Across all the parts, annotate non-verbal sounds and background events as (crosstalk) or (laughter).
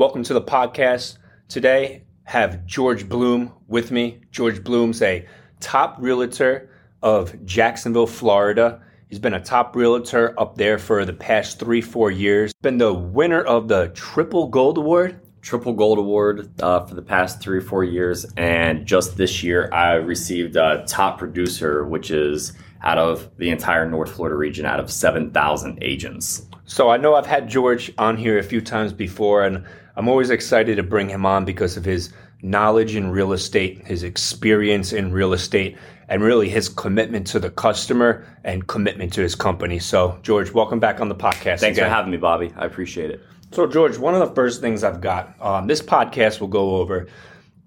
Welcome to the podcast. Today, have George Bloom with me. George Bloom's a top realtor of Jacksonville, Florida. He's been a top realtor up there for the past three, four years. Been the winner of the Triple Gold Award. Triple Gold Award uh, for the past three four years, and just this year I received a top producer, which is out of the entire North Florida region, out of seven thousand agents. So I know I've had George on here a few times before, and I'm always excited to bring him on because of his knowledge in real estate, his experience in real estate, and really his commitment to the customer and commitment to his company. So, George, welcome back on the podcast. Thanks again. for having me, Bobby. I appreciate it. So, George, one of the first things I've got um, this podcast will go over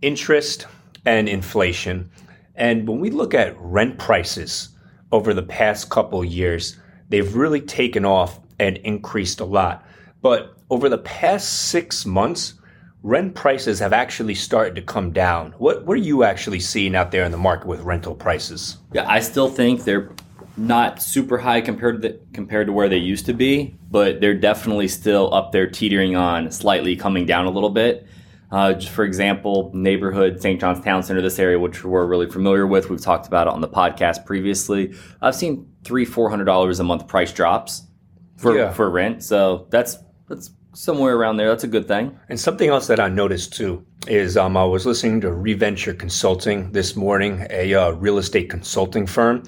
interest and inflation. And when we look at rent prices over the past couple years, they've really taken off and increased a lot. But over the past six months, rent prices have actually started to come down. What, what are you actually seeing out there in the market with rental prices? Yeah, I still think they're not super high compared to the, compared to where they used to be, but they're definitely still up there, teetering on, slightly coming down a little bit. Uh, just for example, neighborhood St. John's Town Center, this area, which we're really familiar with, we've talked about it on the podcast previously. I've seen three, four hundred dollars a month price drops for Yeah. for rent, so that's that's somewhere around there. That's a good thing. And something else that I noticed too is um, I was listening to Reventure Consulting this morning, a uh, real estate consulting firm.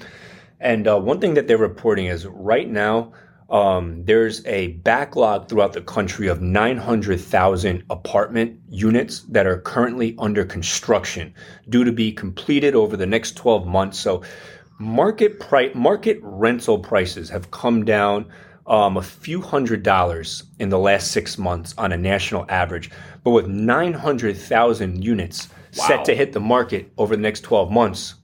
And uh, one thing that they're reporting is right now, um, there's a backlog throughout the country of 900,000 apartment units that are currently under construction due to be completed over the next 12 months. So market price, market rental prices have come down um, a few hundred dollars in the last six months on a national average. But with 900,000 units Wow. set to hit the market over the next 12 months,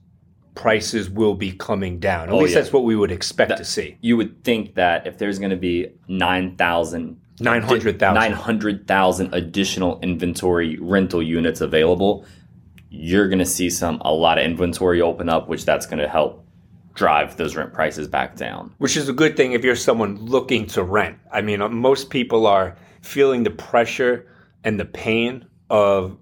prices will be coming down. At Oh, least yeah. that's what we would expect to see. You would think that if there's going to be 9,000 900,000. 900,000 additional inventory rental units available, you're going to see some a lot of inventory open up, which that's going to help drive those rent prices back down. Which is a good thing if you're someone looking to rent. I mean, uh, most people are feeling the pressure and the pain of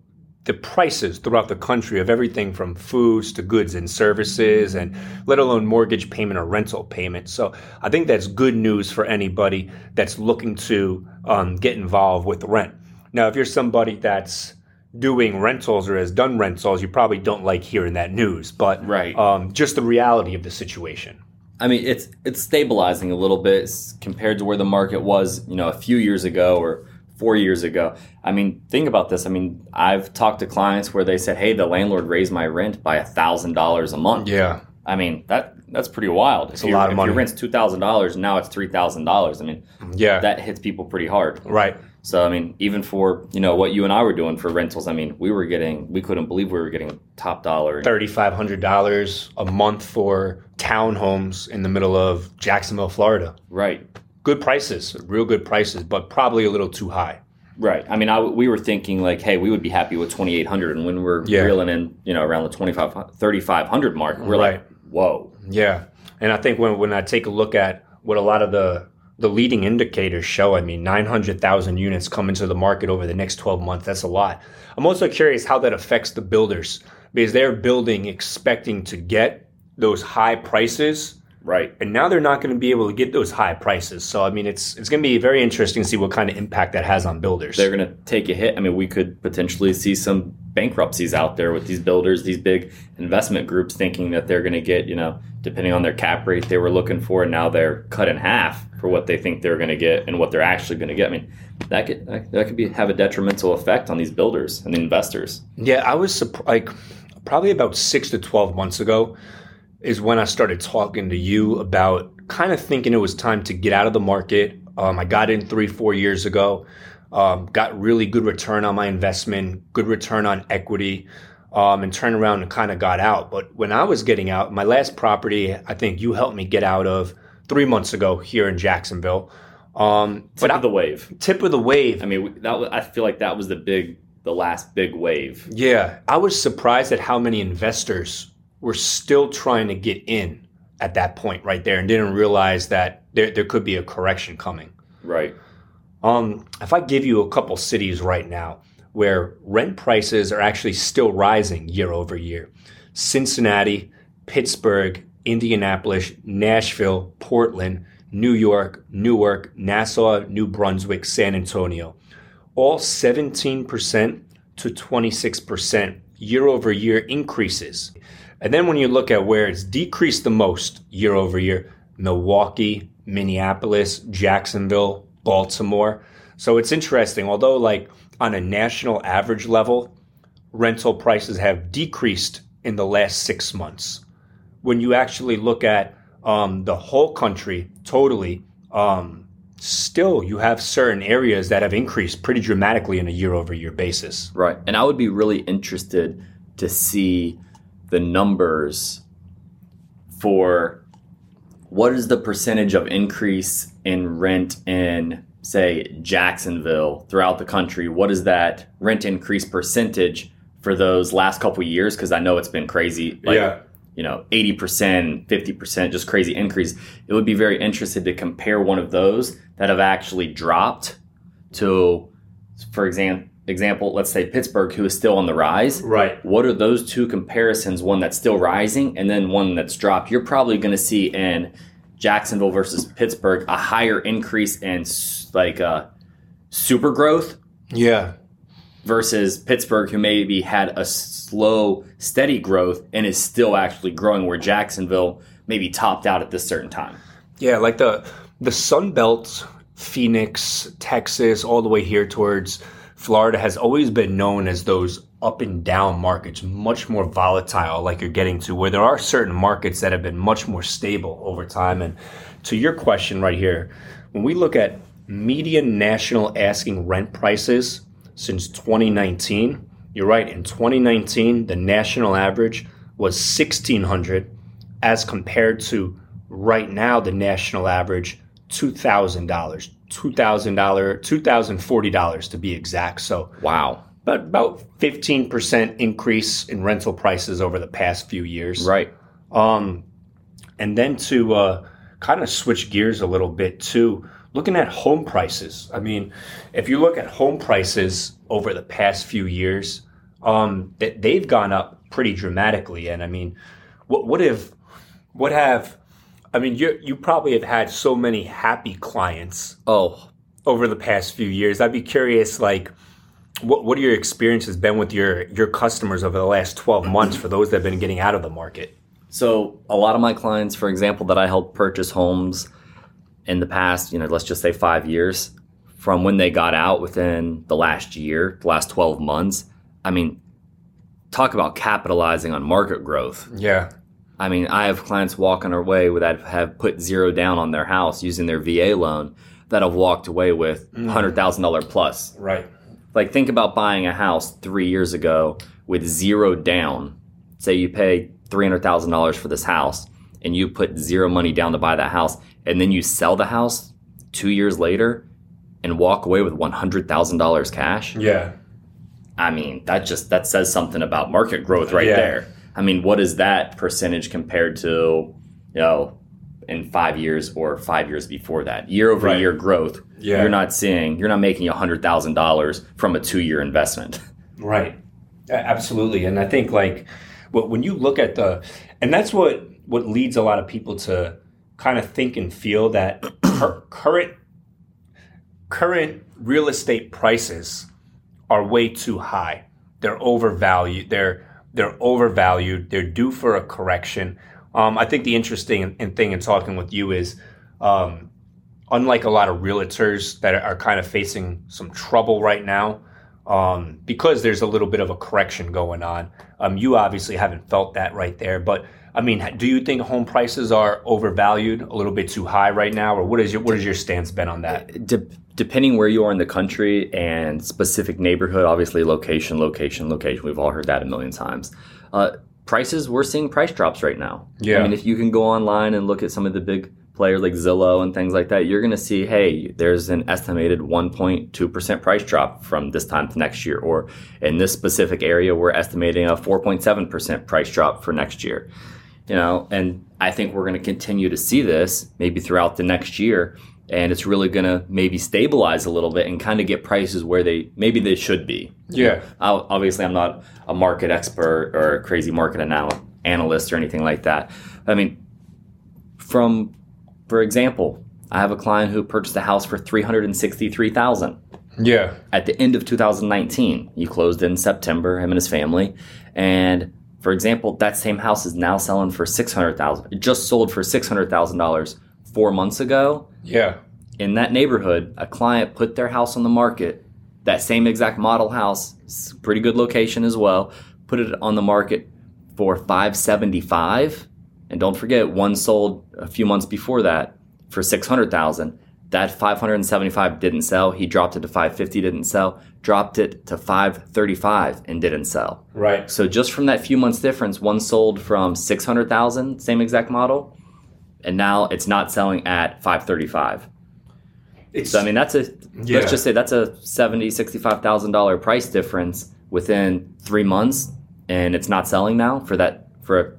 the prices throughout the country of everything from foods to goods and services, and let alone mortgage payment or rental payment. So I think that's good news for anybody that's looking to um, get involved with rent. Now, if you're somebody that's doing rentals or has done rentals, you probably don't like hearing that news, but Right. um, just the reality of the situation. I mean, it's it's stabilizing a little bit compared to where the market was, you know, a few years ago or four years ago. I mean, think about this. I mean, I've talked to clients where they said, "Hey, the landlord raised my rent by a thousand dollars a month." Yeah. I mean, that that's pretty wild. It's a lot of if money. Your rent's two thousand dollars, now it's three thousand dollars. I mean, Yeah. that hits people pretty hard. right. So I mean, even for you know what you and I were doing for rentals, I mean, we were getting we couldn't believe we were getting top dollar. $3,500 a month for townhomes in the middle of Jacksonville, Florida. Right, Good prices, real good prices, but probably a little too high. right. I mean, I, we were thinking like, hey, we would be happy with twenty eight hundred, and when we're Yeah. reeling in, you know, around the 25, 3500 mark, we're Right. like, whoa, Yeah. And I think when, when I take a look at what a lot of the the leading indicators show, I mean, 900,000 units come into the market over the next 12 months. That's a lot. I'm also curious how that affects the builders because they're building expecting to get those high prices right. and now they're not going to be able to get those high prices. So I mean, it's it's going to be very interesting to see what kind of impact that has on builders. they're going to take a hit. I mean, we could potentially see some bankruptcies out there with these builders, these big investment groups thinking that they're going to get, you know, depending on their cap rate they were looking for, and now they're cut in half for what they think they're going to get and what they're actually going to get. I mean, that could that could be have a detrimental effect on these builders and the investors. yeah, I was like probably about six to twelve months ago is when I started talking to you about kind of thinking it was time to get out of the market. Um, I got in three four years ago, um, got really good return on my investment, good return on equity. Um, and turned around and kind of got out. But when I was getting out, my last property, I think you helped me get out of three months ago here in Jacksonville. Um, Tip but of I- the wave. tip of the wave. I mean, that was, I feel like that was the big, the last big wave. Yeah, I was surprised at how many investors were still trying to get in at that point right there and didn't realize that there, there could be a correction coming. Right. Um, if I give you a couple cities right now where rent prices are actually still rising year over year Cincinnati, Pittsburgh, Indianapolis, Nashville, Portland, New York, Newark, Nassau, New Brunswick, San Antonio, all 17% to 26% year over year increases. And then when you look at where it's decreased the most year over year, Milwaukee, Minneapolis, Jacksonville, Baltimore. So it's interesting, although, like on a national average level, rental prices have decreased in the last six months. When you actually look at um, the whole country totally, um, still you have certain areas that have increased pretty dramatically in a year over year basis. Right. And I would be really interested to see the numbers for what is the percentage of increase in rent in say Jacksonville throughout the country what is that rent increase percentage for those last couple years? Because I know it's been crazy like, yeah. you know 80% 50% just crazy increase. It would be very interested to compare one of those that have actually dropped to for example example let's say pittsburgh who is still on the rise. Right. What are those two comparisons one that's still rising and then one that's dropped? You're probably going to see in jacksonville versus pittsburgh a higher increase in like uh, super growth yeah versus pittsburgh who maybe had a slow, steady growth and is still actually growing where Jacksonville maybe topped out at this certain time. Yeah, like the the Sun Belt, Phoenix, Texas, all the way here towards Florida has always been known as those up and down markets, much more volatile, like you're getting to, where there are certain markets that have been much more stable over time. And to your question right here, when we look at median national asking rent prices since 2019, you're right. In 2019, the national average was 1600 as compared to right now the national average $2,000. $2,000, $2,040 to be exact. So, wow. But about 15% increase in rental prices over the past few years. Right. Um, and then to uh, kind of switch gears a little bit too, looking at home prices. I mean, if you look at home prices over the past few years, um, they've gone up pretty dramatically. And I mean, what what have what have I mean, you you probably have had so many happy clients. Oh, over the past few years, I'd be curious, like, what what are your experiences been with your your customers over the last twelve months for those that have been getting out of the market? So, a lot of my clients, for example, that I helped purchase homes in the past, you know, let's just say five years, from when they got out within the last year, the last 12 months, I mean, talk about capitalizing on market growth. Yeah. I mean, I have clients walking away that have put zero down on their house using their VA loan that have walked away with mm. $100,000 plus. Right. Like, think about buying a house three years ago with zero down. Say you pay $300,000 for this house and you put zero money down to buy that house, and then you sell the house two years later and walk away with $100,000 cash. Yeah. I mean, that just that says something about market growth right yeah. there. I mean, what is that percentage compared to, you know, in five years or five years before that? Year over right. year growth. Yeah. You're not seeing, you're not making $100,000 from a two year investment. (laughs) Right. Absolutely. And I think like when you look at the, and that's what, what leads a lot of people to kind of think and feel that (clears throat) current current real estate prices are way too high. They're overvalued. They're they're overvalued. They're due for a correction. Um, I think the interesting thing in talking with you is, um, unlike a lot of realtors that are kind of facing some trouble right now, um, because there's a little bit of a correction going on. Um, you obviously haven't felt that right there, but I mean, do you think home prices are overvalued, a little bit too high right now, or what is your what is your stance been on that? De- depending where you are in the country and specific neighborhood, obviously location, location, location. We've all heard that a million times. Uh, prices, we're seeing price drops right now. Yeah. I mean, if you can go online and look at some of the big players like Zillow and things like that, you're going to see, hey, there's an estimated 1.2% price drop from this time to next year. Or in this specific area, we're estimating a 4.7% price drop for next year you know, and I think we're going to continue to see this maybe throughout the next year and it's really going to maybe stabilize a little bit and kind of get prices where they maybe they should be. Yeah. I'll- obviously, I'm not a market expert or a crazy market anal- analyst or anything like that. I mean, from for example, I have a client who purchased a house for three hundred and sixty-three thousand Yeah. at the end of 2019. He closed in September, him and his family. And for example, that same house is now selling for 600,000. It just sold for $600,000 4 months ago. Yeah. In that neighborhood, a client put their house on the market, that same exact model house, pretty good location as well, put it on the market for 575 and don't forget one sold a few months before that for 600,000 that 575 didn't sell he dropped it to 550 didn't sell dropped it to 535 and didn't sell Right. so just from that few months difference one sold from 600,000 same exact model and now it's not selling at 535 It's so I mean, that's a Yeah. let's just say that's a seventy sixty-five thousand dollar price difference within three months, and it's not selling now for that for a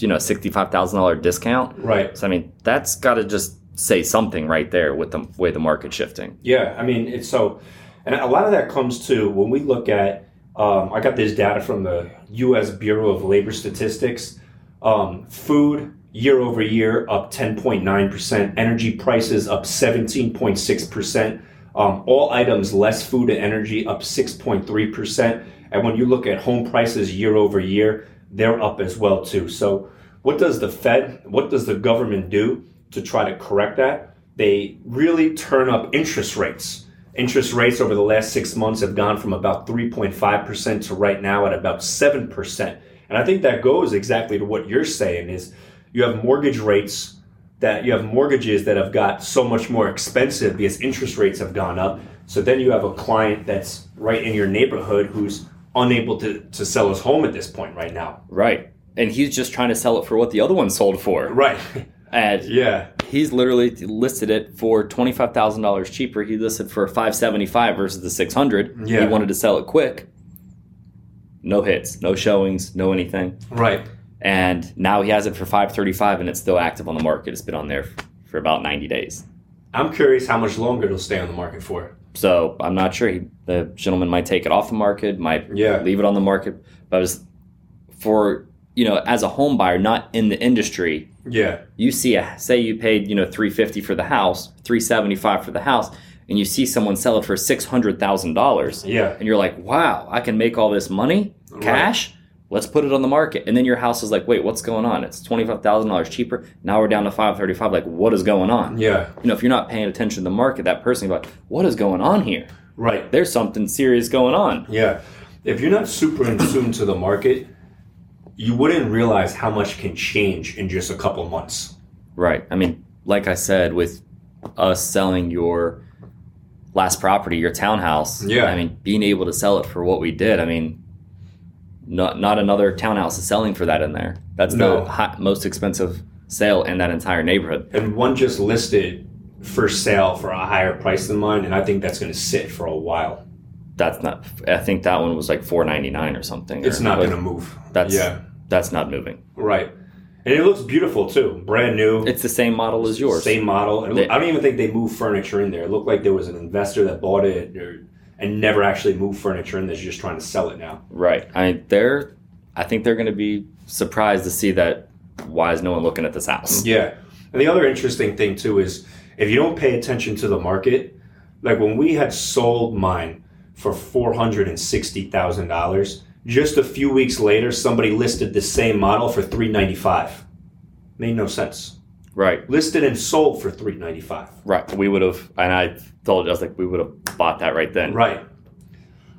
you know sixty-five thousand dollar discount. right. So I mean, that's got to just say something right there with the way the market's shifting. Yeah, I mean, it's so, and a lot of that comes to when we look at. Um, I got this data from the U.S. Bureau of Labor Statistics. Um, food year over year up 10.9 percent. Energy prices up 17.6 percent. Um, all items less food and energy up 6.3 percent. And when you look at home prices year over year, they're up as well too. So, what does the Fed, what does the government do to try to correct that? They really turn up interest rates. Interest rates over the last six months have gone from about 3.5% to right now at about 7%. And I think that goes exactly to what you're saying is you have mortgage rates that you have mortgages that have got so much more expensive because interest rates have gone up. So then you have a client that's right in your neighborhood who's unable to, to sell his home at this point right now. Right, and he's just trying to sell it for what the other one sold for, Right. (laughs) and yeah. he's literally listed it for twenty five thousand dollars cheaper. He listed for five seventy five versus the six hundred. Yeah. He wanted to sell it quick. No hits, no showings, no anything. Right. And now he has it for 535 and it's still active on the market it's been on there for about 90 days I'm curious how much longer it'll stay on the market for. so i'm not sure he, the gentleman might take it off the market might Yeah. leave it on the market but as for you know as a home buyer not in the industry Yeah. you see a say you paid you know 350 for the house 375 for the house and you see someone sell it for $600000 Yeah. and you're like wow i can make all this money cash let's put it on the market and then your house is like wait what's going on it's $25000 cheaper now we're down to 535 like what is going on Yeah. you know if you're not paying attention to the market that person like what is going on here Right. there's something serious going on Yeah. If you're not super in tune to the market, you wouldn't realize how much can change in just a couple months. right i mean like i said with us selling your last property your townhouse Yeah. i mean being able to sell it for what we did i mean not not another townhouse is selling for that in there that's No. the hi- most expensive sale in that entire neighborhood And one just listed for sale for a higher price than mine, and I think that's going to sit for a while. that's not i think that one was like 499 or something It's or- not going to move. that's yeah. that's not moving Right. And it looks beautiful too. Brand new. it's the same model as yours Same model. And They- I don't even think they moved furniture in there. It looked like there was an investor that bought it or, and never actually move furniture in. That's just trying to sell it now. Right. I mean, they're. I think they're going to be surprised to see that. Why is no one looking at this house? Yeah. And the other interesting thing too is if you don't pay attention to the market, like when we had sold mine for four hundred and sixty thousand dollars, just a few weeks later somebody listed the same model for three ninety five. Made no sense. Right. Listed and sold for three ninety five. Right. We would have, and I told you, I was like, we would have bought that right then. Right.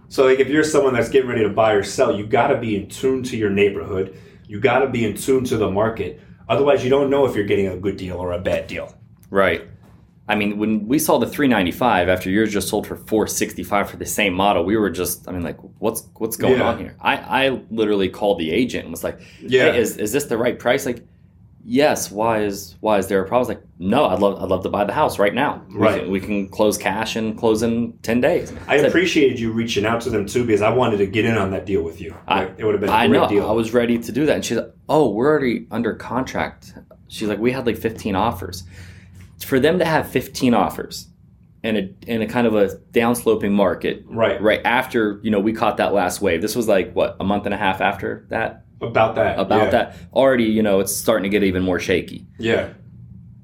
So like if you're someone that's getting ready to buy or sell, you gotta be in tune to your neighborhood. You gotta be in tune to the market. Otherwise you don't know if you're getting a good deal or a bad deal. Right. I mean, when we saw the 395 after yours just sold for 465 for the same model, we were just, I mean, like, what's what's going Yeah. on here? I, I literally called the agent and was like, Yeah. hey, is, is this the right price? Like, yes. Why is why is there a problem? I was like, no, I'd love I'd love to buy the house right now. We Right. can- We can, close cash and close in 10 days. I appreciated you reaching out to them too because I wanted to get in on that deal with you. I- it would have been a I great know. deal. I was ready to do that. And she's like, oh, we're already under contract. She's like, we had like 15 offers. for them to have 15 offers in a in a kind of a downsloping market Right. right after you know we caught that last wave. This was like what a month and a half after that About that. about yeah. that. Already you know it's starting to get even more shaky. Yeah.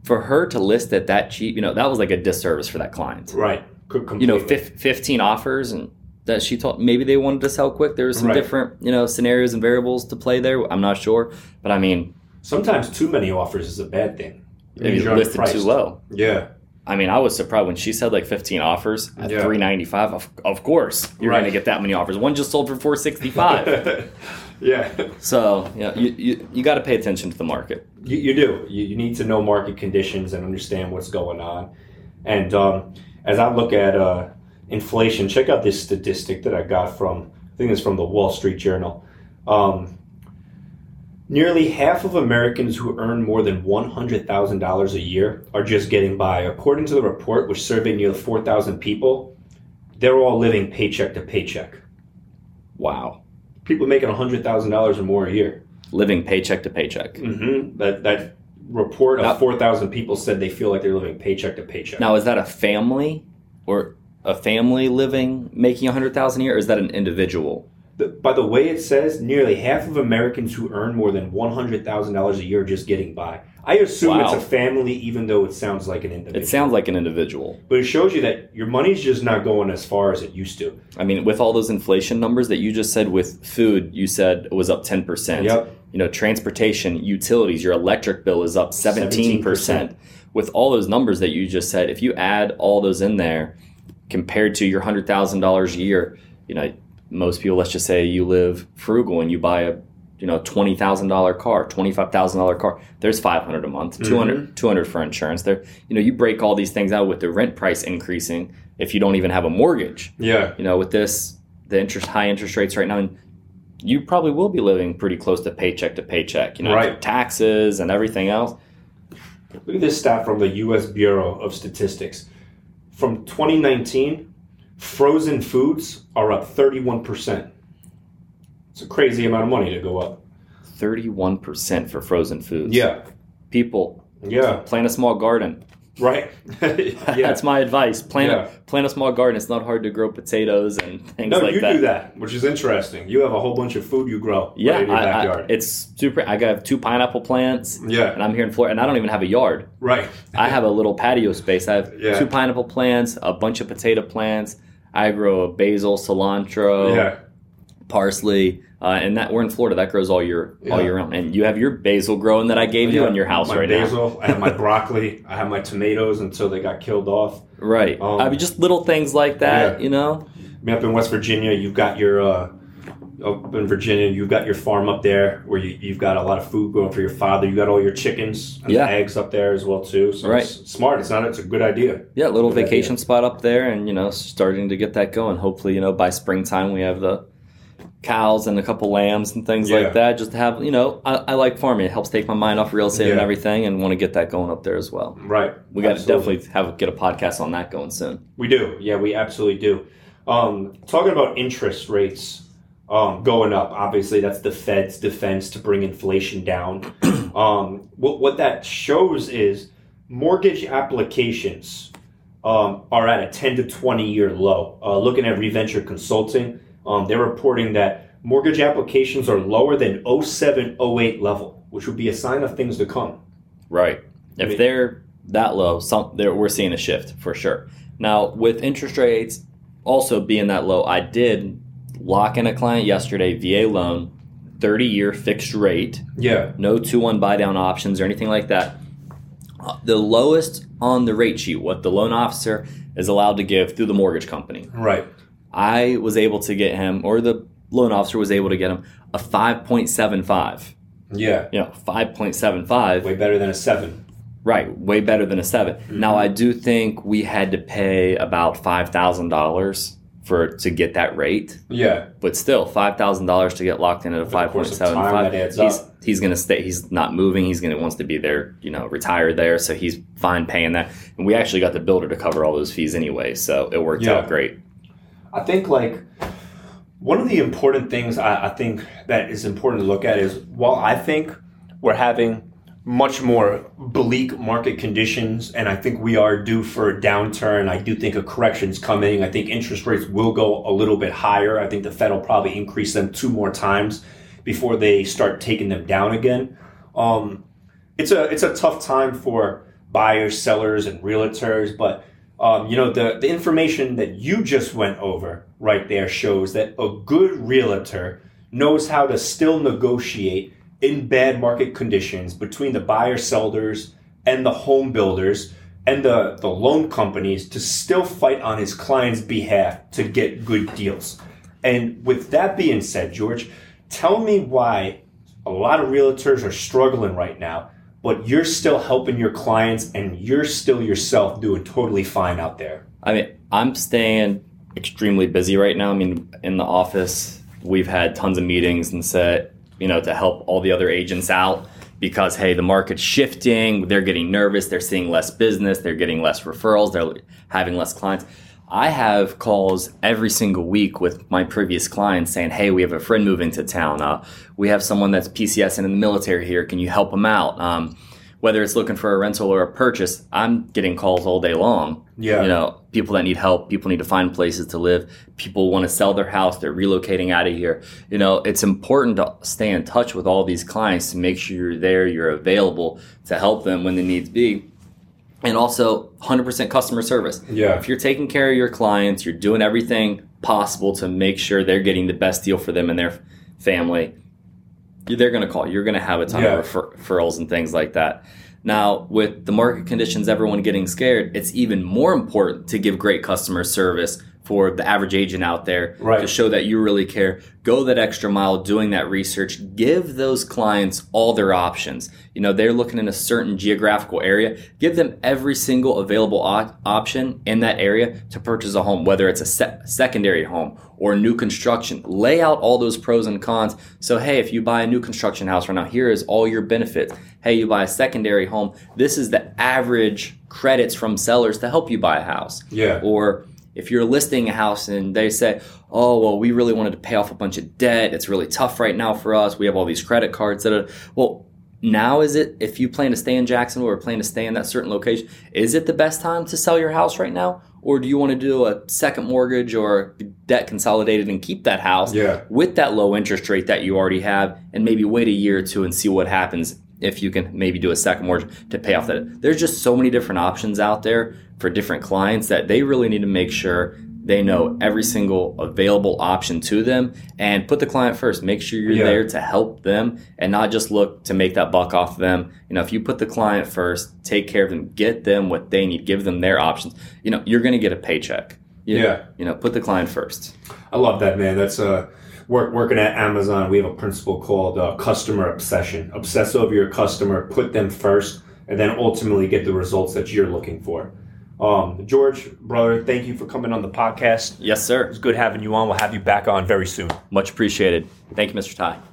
For her to list it that cheap, you know that was like a disservice for that client. Right. Co- You know, completely. fif- 15 offers and that she thought maybe they wanted to sell quick. There was some Right. different you know scenarios and variables to play there. I'm not sure, but I mean Sometimes too many offers is a bad thing. Maybe you're listed too low. Yeah. I mean, I was surprised when she said like 15 offers at Yeah. 395. Of, of course, you're Right. going to get that many offers. One just sold for 465. (laughs) yeah. so, yeah, you, you, you got to pay attention to the market. You, you do. You, you need to know market conditions and understand what's going on. And um, as I look at uh, inflation, check out this statistic that I got from, I think it's from the Wall Street Journal. Um, nearly half of Americans who earn more than $100,000 a year are just getting by. According to the report, which surveyed nearly 4,000 people, they're all living paycheck to paycheck. Wow. People making $100,000 or more a year. Living paycheck to paycheck. hmm That that report of Now- four thousand people said they feel like they're living paycheck to paycheck. Now, is that a family or a family living making 100000 a year, or is that an individual? The- by the way it says, nearly half of Americans who earn more than one hundred thousand dollars a year are just getting by. I assume Wow. it's a family, even though it sounds like an individual. It sounds like an individual. but it shows you that your money's just not going as far as it used to. I mean, with all those inflation numbers that you just said with food, you said it was up 10%. Yep. You know, transportation, utilities, your electric bill is up 17%. 17%. With all those numbers that you just said, if you add all those in there compared to your $100,000 a year, you know, most people, let's just say you live frugal and you buy a you know twenty thousand dollar car, twenty five thousand dollar car. There's five hundred a month, mm-hmm. 200, 200 for insurance. There, you know, you break all these things out with the rent price increasing. If you don't even have a mortgage, Yeah. you know, with this the interest high interest rates right now, and you probably will be living pretty close to paycheck to paycheck. You know, Right. taxes and everything else. Look at this stat from the U.S. Bureau of Statistics. From 2019, frozen foods are up 31 percent. It's a crazy amount of money to go up. Thirty one percent for frozen foods. Yeah. people Yeah. plant a small garden. Right. (laughs) yeah. That's my advice. Plant Yeah. a plant a small garden. It's not hard to grow potatoes and things no, like that. No, you do that, which is interesting. You have a whole bunch of food you grow Yeah, right in your I- I- it's super. I got two pineapple plants, yeah, and I'm here in Florida, and I don't even have a yard. right. I have a little patio space. I have Yeah. two pineapple plants, a bunch of potato plants. I grow basil, cilantro, yeah, parsley, uh, and that we're in Florida. That grows all year, all Yeah. year round. And you have your basil growing that I gave you in your house my right basil, I have my (laughs) broccoli. I have my tomatoes until they got killed off. Right. Um, I mean, just little things like that. Yeah. You know. I mean, up in West Virginia, you've got your uh, in Virginia, you've got your farm up there where you, you've got a lot of food going for your father. You got all your chickens and Yeah. eggs up there as well too. So Right. it's smart. It's not. It's a good idea. Yeah, little Good vacation idea. spot up there, and you know, starting to get that going. Hopefully, you know, by springtime we have the cows and a couple lambs and things Yeah. like that. Just to have, you know, I, I like farming. It helps take my mind off real estate and everything, and want to get that going up there as well. Right. We got to definitely have get a podcast on that going soon. We do. Yeah, we absolutely do. Um, talking about interest rates um, going up, obviously that's the Fed's defense to bring inflation down. (clears throat) um, what, what that shows is mortgage applications um, are at a 10 to 20 year low. Uh, looking at Reventure Consulting, um, they're reporting that mortgage applications are lower than 07 08 level, which would be a sign of things to come. Right. If mean- they're that low, some there we're seeing a shift for sure. Now with interest rates also being that low, I did lock in a client yesterday, VA loan, thirty year fixed rate. Yeah. no two one buy down options or anything like that. The lowest on the rate sheet, what the loan officer is allowed to give through the mortgage company. Right. I was able to get him, or the loan officer was able to get him a five point seven five. Yeah. You know, five point seven five. Way better than a seven. Right, way better than a 7 Mm-hmm. Now I do think we had to pay about five thousand dollars for to get that rate, Yeah. but still five thousand dollars to get locked in at a five point seven five. He's up. he's gonna stay. He's not moving. He's gonna wants to be there. You know, retired there, so he's fine paying that. And we actually got the builder to cover all those fees anyway, so it worked Yeah. out great. I think like one of the important things I, I think that is important to look at is while I think we're having much more bleak market conditions, and I think we are due for a downturn. I do think a correction is coming. I think interest rates will go a little bit higher. I think the Fed will probably increase them two more times before they start taking them down again. Um, it's a it's a tough time for buyers, sellers, and realtors, but um, you know the the information that you just went over right there shows that a good realtor knows how to still negotiate in bad market conditions between the buyer sellers and the home builders and the, the loan companies to still fight on his client's behalf to get good deals. And with that being said, George, tell me why a lot of realtors are struggling right now, but you're still helping your clients and you're still yourself doing totally fine out there. I mean, I'm staying extremely busy right now. I mean, in the office, we've had tons of meetings and said, you know, to help all the other agents out because hey, the market's shifting, they're getting nervous, they're seeing less business, they're getting less referrals, they're having less clients. I have calls every single week with my previous clients saying, "Hey, we have a friend moving to town. Uh, we have someone that's PCS in the military here. Can you help them out?" Um, whether it's looking for a rental or a purchase, I'm getting calls all day long. Yeah. You know, people that need help, people need to find places to live, people want to sell their house, they're relocating out of here. You know, it's important to stay in touch with all these clients to make sure you're there, you're available to help them when the needs be. And also 100% customer service. Yeah. If you're taking care of your clients, you're doing everything possible to make sure they're getting the best deal for them and their family they're going to call. You're going to have a ton Yeah. of refer- referrals and things like that. Now, with the market conditions, everyone getting scared, it's even more important to give great customer service for the average agent out there Right. to show that you really care. Go that extra mile doing that research. Give those clients all their options. You know, they're looking in a certain geographical area. Give them every single available op- option in that area to purchase a home, whether it's a se- secondary home or new construction. Lay out all those pros and cons. So, hey, if you buy a new construction house right now, here is all your benefits. Hey, you buy a secondary home, this is the average credits from sellers to help you buy a house. Yeah. Or if you're listing a house and they say, oh, well, we really wanted to pay off a bunch of debt. It's really tough right now for us. We have all these credit cards that are, well, now is it, if you plan to stay in Jacksonville or plan to stay in that certain location, is it the best time to sell your house right now? Or do you want to do a second mortgage or debt consolidated and keep that house Yeah. with that low interest rate that you already have and maybe wait a year or two and see what happens if you can maybe do a second mortgage to pay off that. There's just so many different options out there for different clients that they really need to make sure they know every single available option to them and put the client first. Make sure you're Yeah. there to help them and not just look to make that buck off them. You know, if you put the client first, take care of them, get them what they need, give them their options, you know, you're going to get a paycheck. You- Yeah. You know, put the client first. I love that, man. That's uh, work, working at Amazon. We have a principle called uh, customer obsession. Obsess over your customer, put them first, and then ultimately get the results that you're looking for. Um, George, brother, thank you for coming on the podcast. Yes, sir. It's good having you on. We'll have you back on very soon. Much appreciated. Thank you, Mr. Tighe.